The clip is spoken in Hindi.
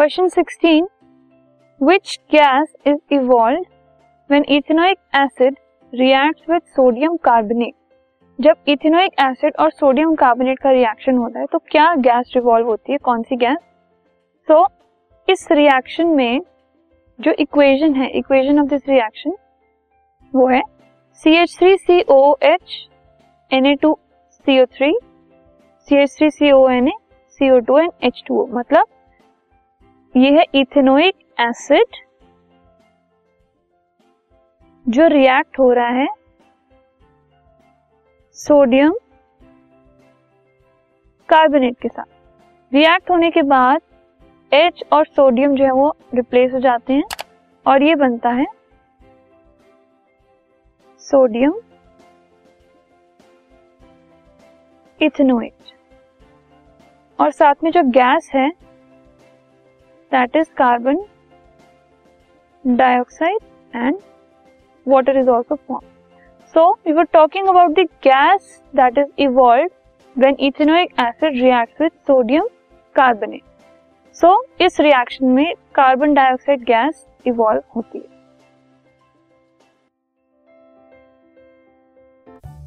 Question 16 which gas is evolve when ethanoic acid reacts with sodium carbonate जब इथेनोइक एसिड और सोडियम कार्बोनेट का रिएक्शन होता है तो क्या गैस रिवॉल्व होती है? कौन सी गैस तो इस रिएक्शन में जो इक्वेशन है इक्वेशन ऑफ़ दिस रिएक्शन वो है C H three C O H N A two C O three C H three C O N A C O two and H two O मतलब ये है इथेनोइक एसिड जो रिएक्ट हो रहा है सोडियम कार्बोनेट के साथ। रिएक्ट होने के बाद एच और सोडियम जो है वो रिप्लेस हो जाते हैं और ये बनता है सोडियम इथेनोइक और साथ में जो गैस है that is carbon dioxide and water is also form so you are talking about the gas that is evolve when ethanoic acid react with sodium carbonate so इस रिएक्शन में कार्बन डाइऑक्साइड गैस इवॉल्व होती है।